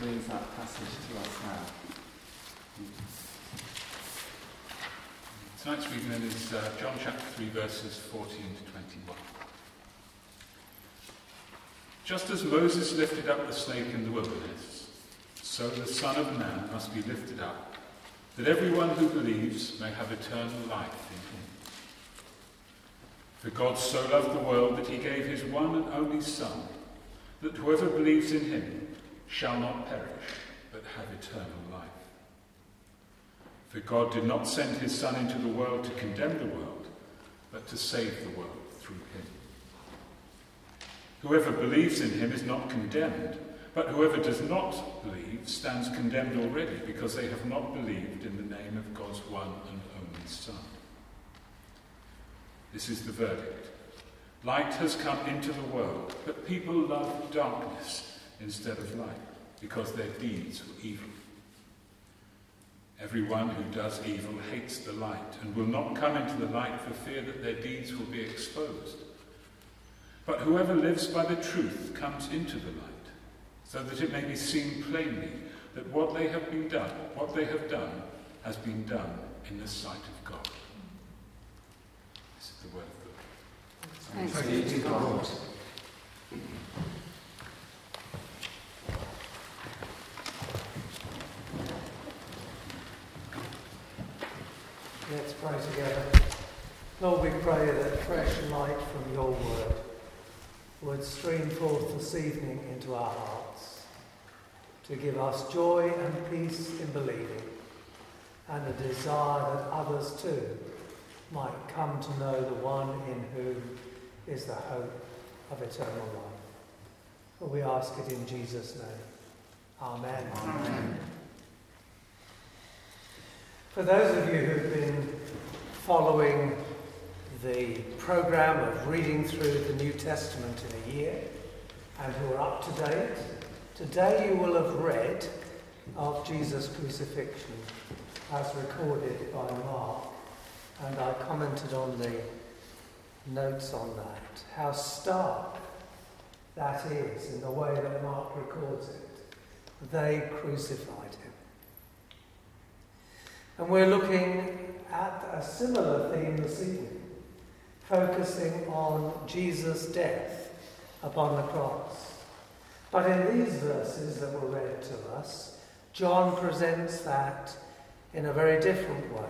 brings that passage to us now. Tonight's reading is uh, John chapter 3, verses 14 to 21. Just as Moses lifted up the snake in the wilderness, so the Son of Man must be lifted up, that everyone who believes may have eternal life in him. For God so loved the world that he gave his one and only Son, that whoever believes in him shall not perish, but have eternal life. For God did not send his Son into the world to condemn the world, but to save the world through him. Whoever believes in him is not condemned, but whoever does not believe stands condemned already, because they have not believed in the name of God's one and only Son. This is the verdict. Light has come into the world, but people love darkness instead of light, because their deeds were evil. Everyone who does evil hates the light and will not come into the light for fear that their deeds will be exposed. But whoever lives by the truth comes into the light, so that it may be seen plainly that what they have been done, what they have done, has been done in the sight of God. This is the word of God. Thanks be to God. Pray together. Lord, we pray that fresh light from your word would stream forth this evening into our hearts to give us joy and peace in believing and a desire that others too might come to know the one in whom is the hope of eternal life. For we ask it in Jesus' name. Amen. Amen. For those of you who've been following the program of reading through the New Testament in a year and who are up to date, today you will have read of Jesus' crucifixion as recorded by Mark. And I commented on the notes on that, how stark that is in the way that Mark records it. They crucified him. And we're looking at a similar theme this evening, focusing on Jesus' death upon the cross. But in these verses that were read to us, John presents that in a very different way.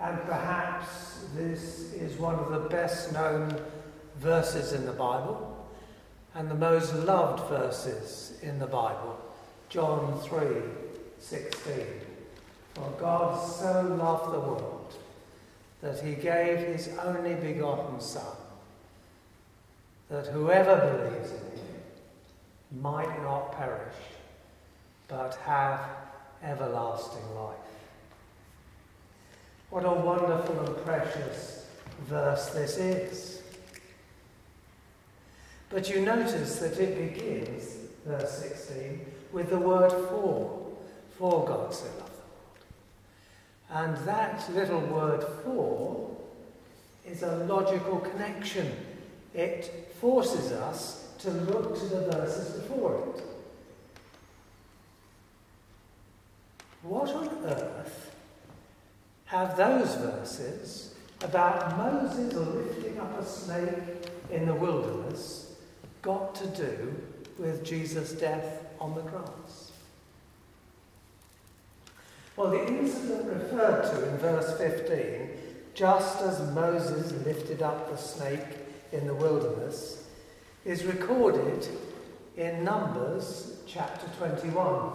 And perhaps this is one of the best known verses in the Bible and the most loved verses in the Bible. John 3 16. For God so loved the world that he gave his only begotten Son, that whoever believes in him might not perish, but have everlasting life. What a wonderful and precious verse this is. But you notice that it begins, verse 16, with the word for. For God so. And that little word for is a logical connection. It forces us to look to the verses before it. What on earth have those verses about Moses lifting up a snake in the wilderness got to do with Jesus' death on the cross? Well, the incident referred to in verse 15, just as Moses lifted up the snake in the wilderness, is recorded in Numbers chapter 21.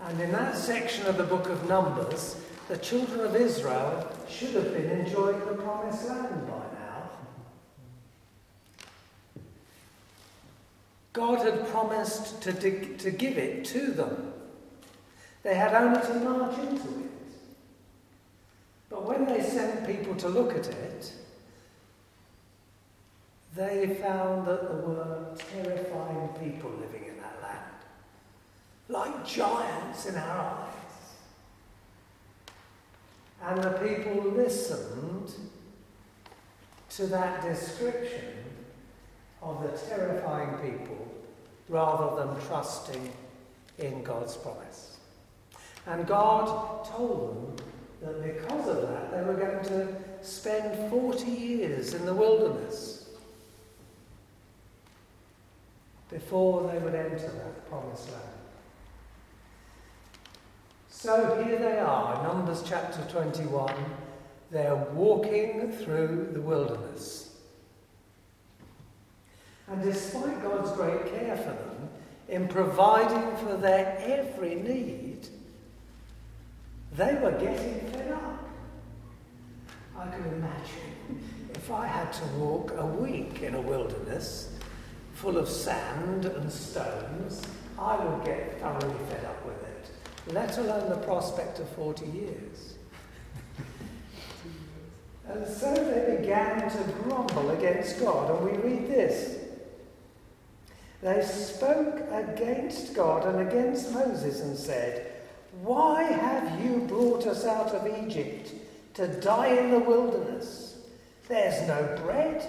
And in that section of the book of Numbers, the children of Israel should have been enjoying the promised land by now. God had promised to, to give it to them. They had only to march into it. But when they sent people to look at it, they found that there were terrifying people living in that land, like giants in our eyes. And the people listened to that description of the terrifying people rather than trusting in God's promise. And God told them that because of that, they were going to spend 40 years in the wilderness before they would enter that promised land. So here they are, Numbers chapter 21. They're walking through the wilderness. And despite God's great care for them in providing for their every need, they were getting fed up. I can imagine if I had to walk a week in a wilderness full of sand and stones, I would get thoroughly fed up with it, let alone the prospect of 40 years. and so they began to grumble against God, and we read this. They spoke against God and against Moses and said, Why have you brought us out of Egypt to die in the wilderness? There's no bread,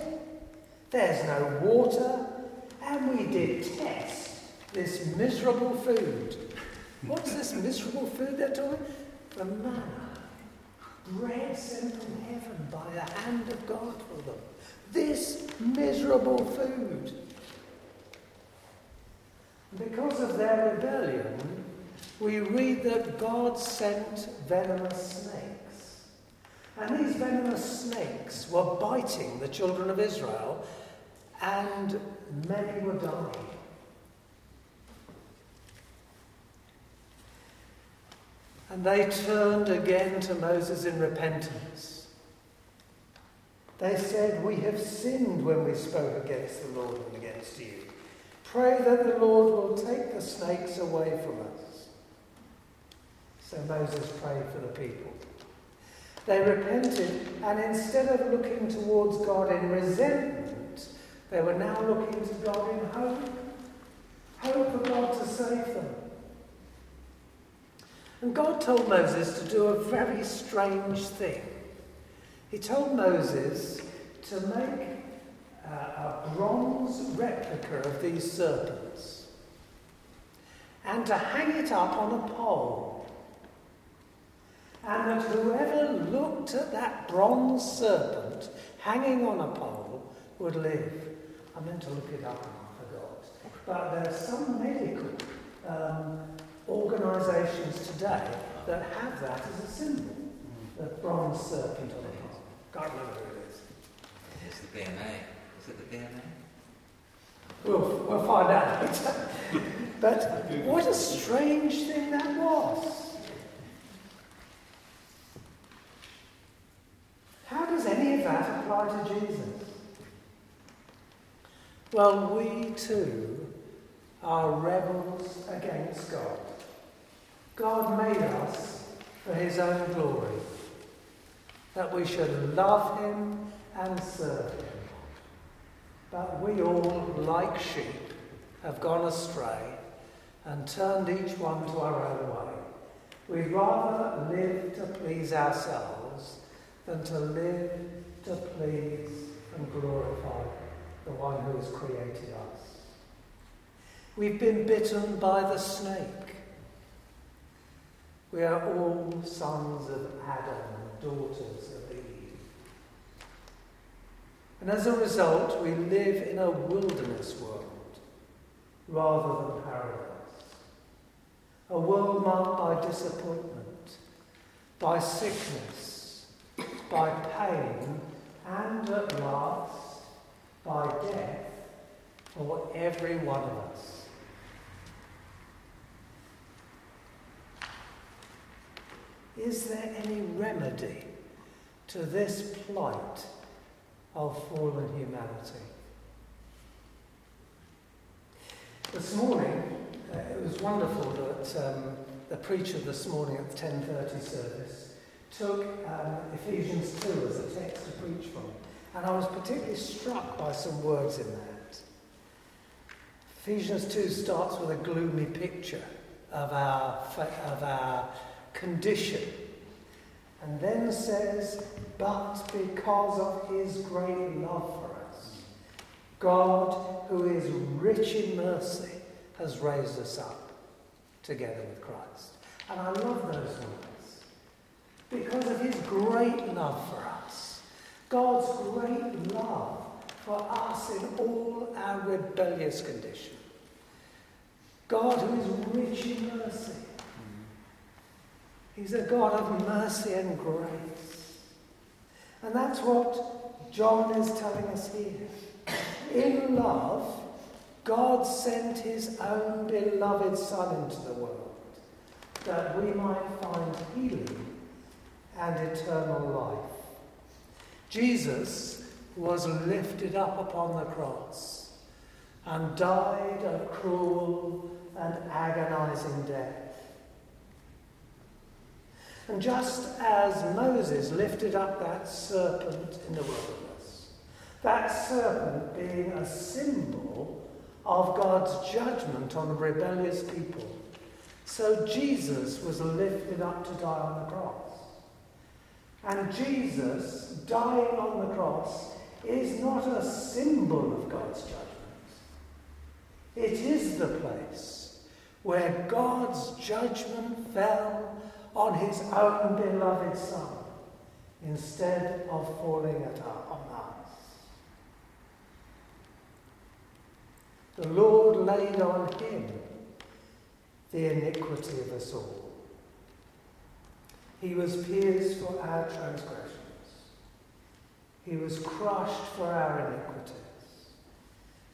there's no water, and we detest this miserable food. What's this miserable food they're talking? The manna. Bread sent from heaven by the hand of God for them. This miserable food. Because of their rebellion, we read that God sent venomous snakes. And these venomous snakes were biting the children of Israel, and many were dying. And they turned again to Moses in repentance. They said, We have sinned when we spoke against the Lord and against you. Pray that the Lord will take the snakes away from us. So Moses prayed for the people. They repented, and instead of looking towards God in resentment, they were now looking to God in hope. Hope for God to save them. And God told Moses to do a very strange thing. He told Moses to make uh, a bronze replica of these serpents and to hang it up on a pole. And that whoever looked at that bronze serpent hanging on a pole would live. I meant to look it up and I forgot. But there are some medical um, organisations today that have that as a symbol. The bronze serpent on a pole. Can't remember who it is. It's the BMA. Is it the BMA? We'll, we'll find out later. but what a strange thing that was. How does any of that apply to Jesus? Well, we too are rebels against God. God made us for his own glory, that we should love him and serve him. But we all, like sheep, have gone astray and turned each one to our own way. We'd rather live to please ourselves than to live to please and glorify the one who has created us. We've been bitten by the snake. We are all sons of Adam and daughters of Eve. And as a result, we live in a wilderness world rather than paradise. A world marked by disappointment, by sickness, by pain, and at last, by death for every one of us. Is there any remedy to this plight of fallen humanity? This morning, uh, it was wonderful that um, the preacher this morning at the 10.30 service took um, Ephesians 2 as a text to preach from. And I was particularly struck by some words in that. Ephesians 2 starts with a gloomy picture of our, of our condition. And then says, but because of his great love for us, God, who is rich in mercy, has raised us up together with Christ. And I love those words because of his great love for us. God's great love for us in all our rebellious condition. God who is rich in mercy. He's a God of mercy and grace. And that's what John is telling us here. In love, God sent his own beloved Son into the world that we might find healing and eternal life. Jesus was lifted up upon the cross and died a cruel and agonizing death. And just as Moses lifted up that serpent in the wilderness, that serpent being a symbol of God's judgment on rebellious people, so Jesus was lifted up to die on the cross. And Jesus dying on the cross is not a symbol of God's judgment. It is the place where God's judgment fell on his own beloved Son instead of falling at our, on us. The Lord laid on him the iniquity of us all. He was pierced for our transgressions. He was crushed for our iniquities.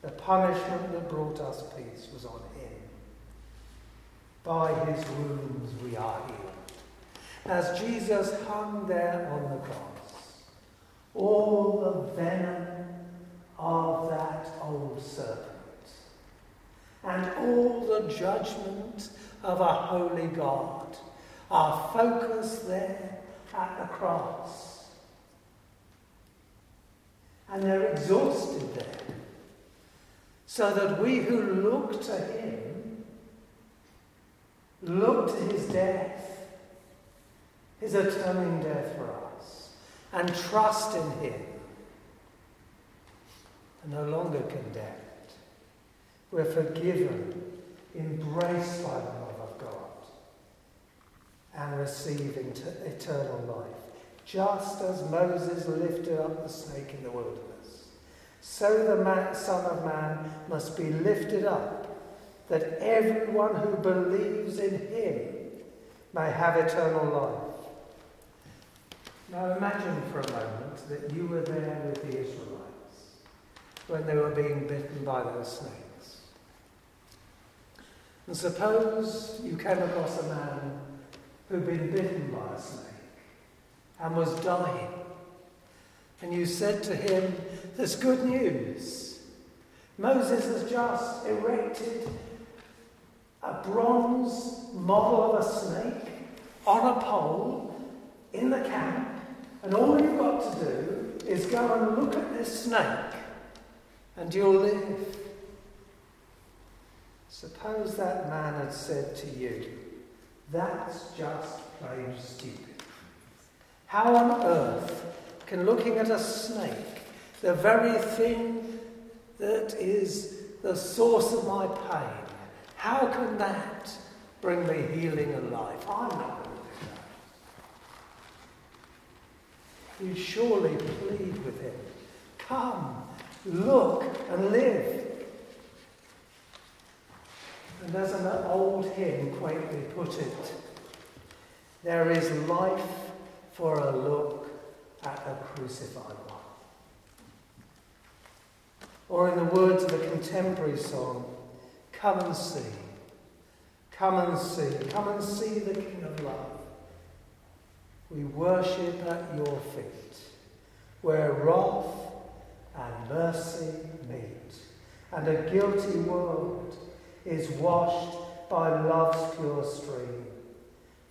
The punishment that brought us peace was on him. By his wounds we are healed. As Jesus hung there on the cross, all the venom of that old serpent and all the judgment of a holy God are focused there at the cross. And they're exhausted there. So that we who look to him look to his death, his atoning death for us, and trust in him, are no longer condemned. We're forgiven, embraced by the God, and receiving eternal life, just as Moses lifted up the snake in the wilderness. So the man, Son of Man must be lifted up, that everyone who believes in him may have eternal life. Now imagine for a moment that you were there with the Israelites when they were being bitten by those snakes. And suppose you came across a man who'd been bitten by a snake and was dying. And you said to him, There's good news. Moses has just erected a bronze model of a snake on a pole in the camp, and all you've got to do is go and look at this snake, and you'll live. Suppose that man had said to you, That's just plain stupid. How on earth can looking at a snake, the very thing that is the source of my pain, how can that bring me healing and life? I'm not going to do that. You surely plead with him. Come, look, and live. And as an old hymn quaintly put it, there is life for a look at the crucified one. Or in the words of a contemporary song, come and see, come and see, come and see the King of Love. We worship at your feet, where wrath and mercy meet, and a guilty world is washed by love's pure stream.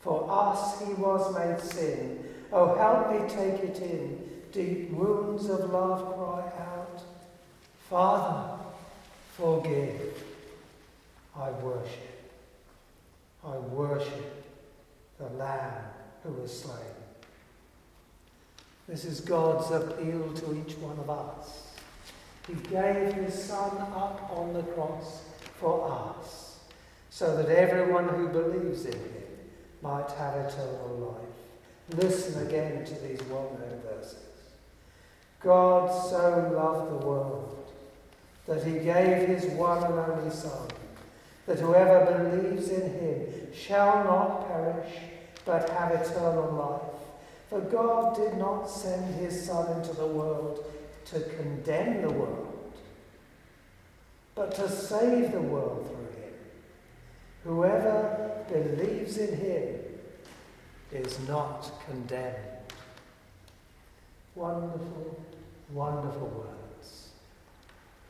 For us he was made sin. Oh, help me take it in. Deep wounds of love cry out. Father, forgive. I worship. I worship the Lamb who was slain. This is God's appeal to each one of us. He gave his Son up on the cross for us, so that everyone who believes in him might have eternal life. Listen again to these well known verses. God so loved the world that he gave his one and only Son, that whoever believes in him shall not perish, but have eternal life. For God did not send his Son into the world to condemn the world, but to save the world through him. Whoever believes in him is not condemned. Wonderful, wonderful words.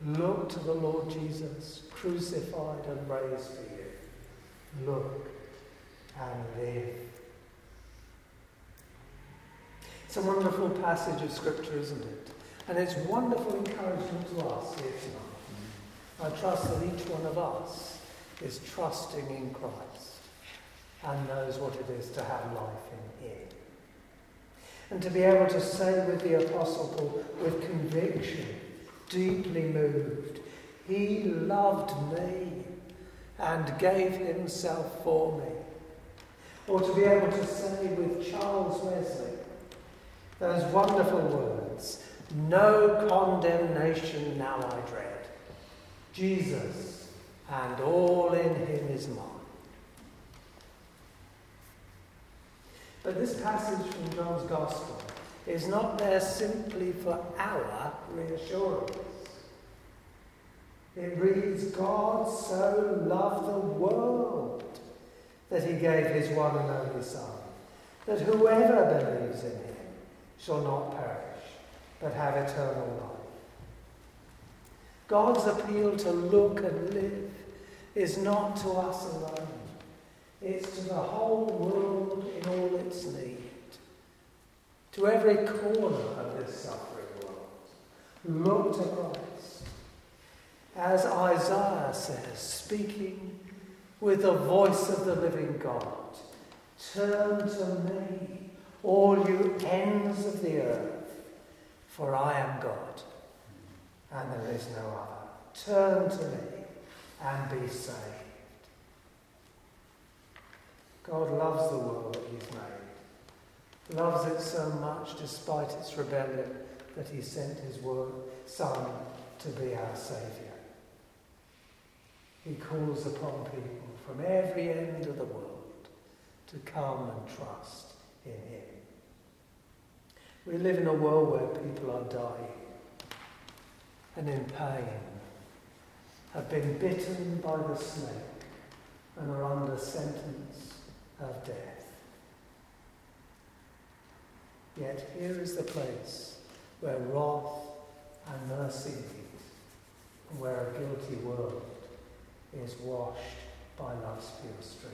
Look to the Lord Jesus, crucified and raised for you. Look and live. It's a wonderful passage of Scripture, isn't it? And it's wonderful encouragement to us here tonight. I trust that each one of us is trusting in Christ and knows what it is to have life in Him. And to be able to say with the Apostle Paul, with conviction, deeply moved, He loved me and gave Himself for me. Or to be able to say with Charles Wesley, those wonderful words, no condemnation now I dread. Jesus and all in him is mine. But this passage from John's Gospel is not there simply for our reassurance. It reads, God so loved the world that he gave his one and only Son, that whoever believes in him shall not perish but have eternal life. God's appeal to look and live is not to us alone. It's to the whole world in all its need. To every corner of this suffering world. Look to Christ. As Isaiah says, speaking with the voice of the living God, turn to me, all you ends of the earth for I am God, and there is no other. Turn to me and be saved. God loves the world that He's made, loves it so much despite its rebellion that He sent His word, Son to be our Saviour. He calls upon people from every end of the world to come and trust in Him. We live in a world where people are dying and in pain, have been bitten by the snake and are under sentence of death. Yet here is the place where wrath and mercy meet, and where a guilty world is washed by love's pure stream.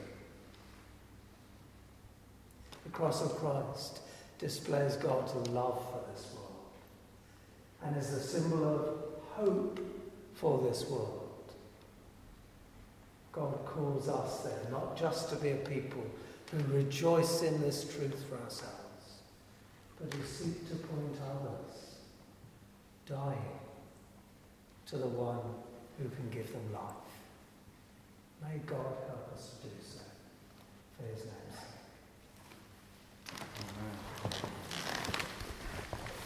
The cross of Christ displays God's love for this world and is a symbol of hope for this world. God calls us then not just to be a people who rejoice in this truth for ourselves, but who seek to point others, dying, to the one who can give them life. May God help us to do so for his name's sake.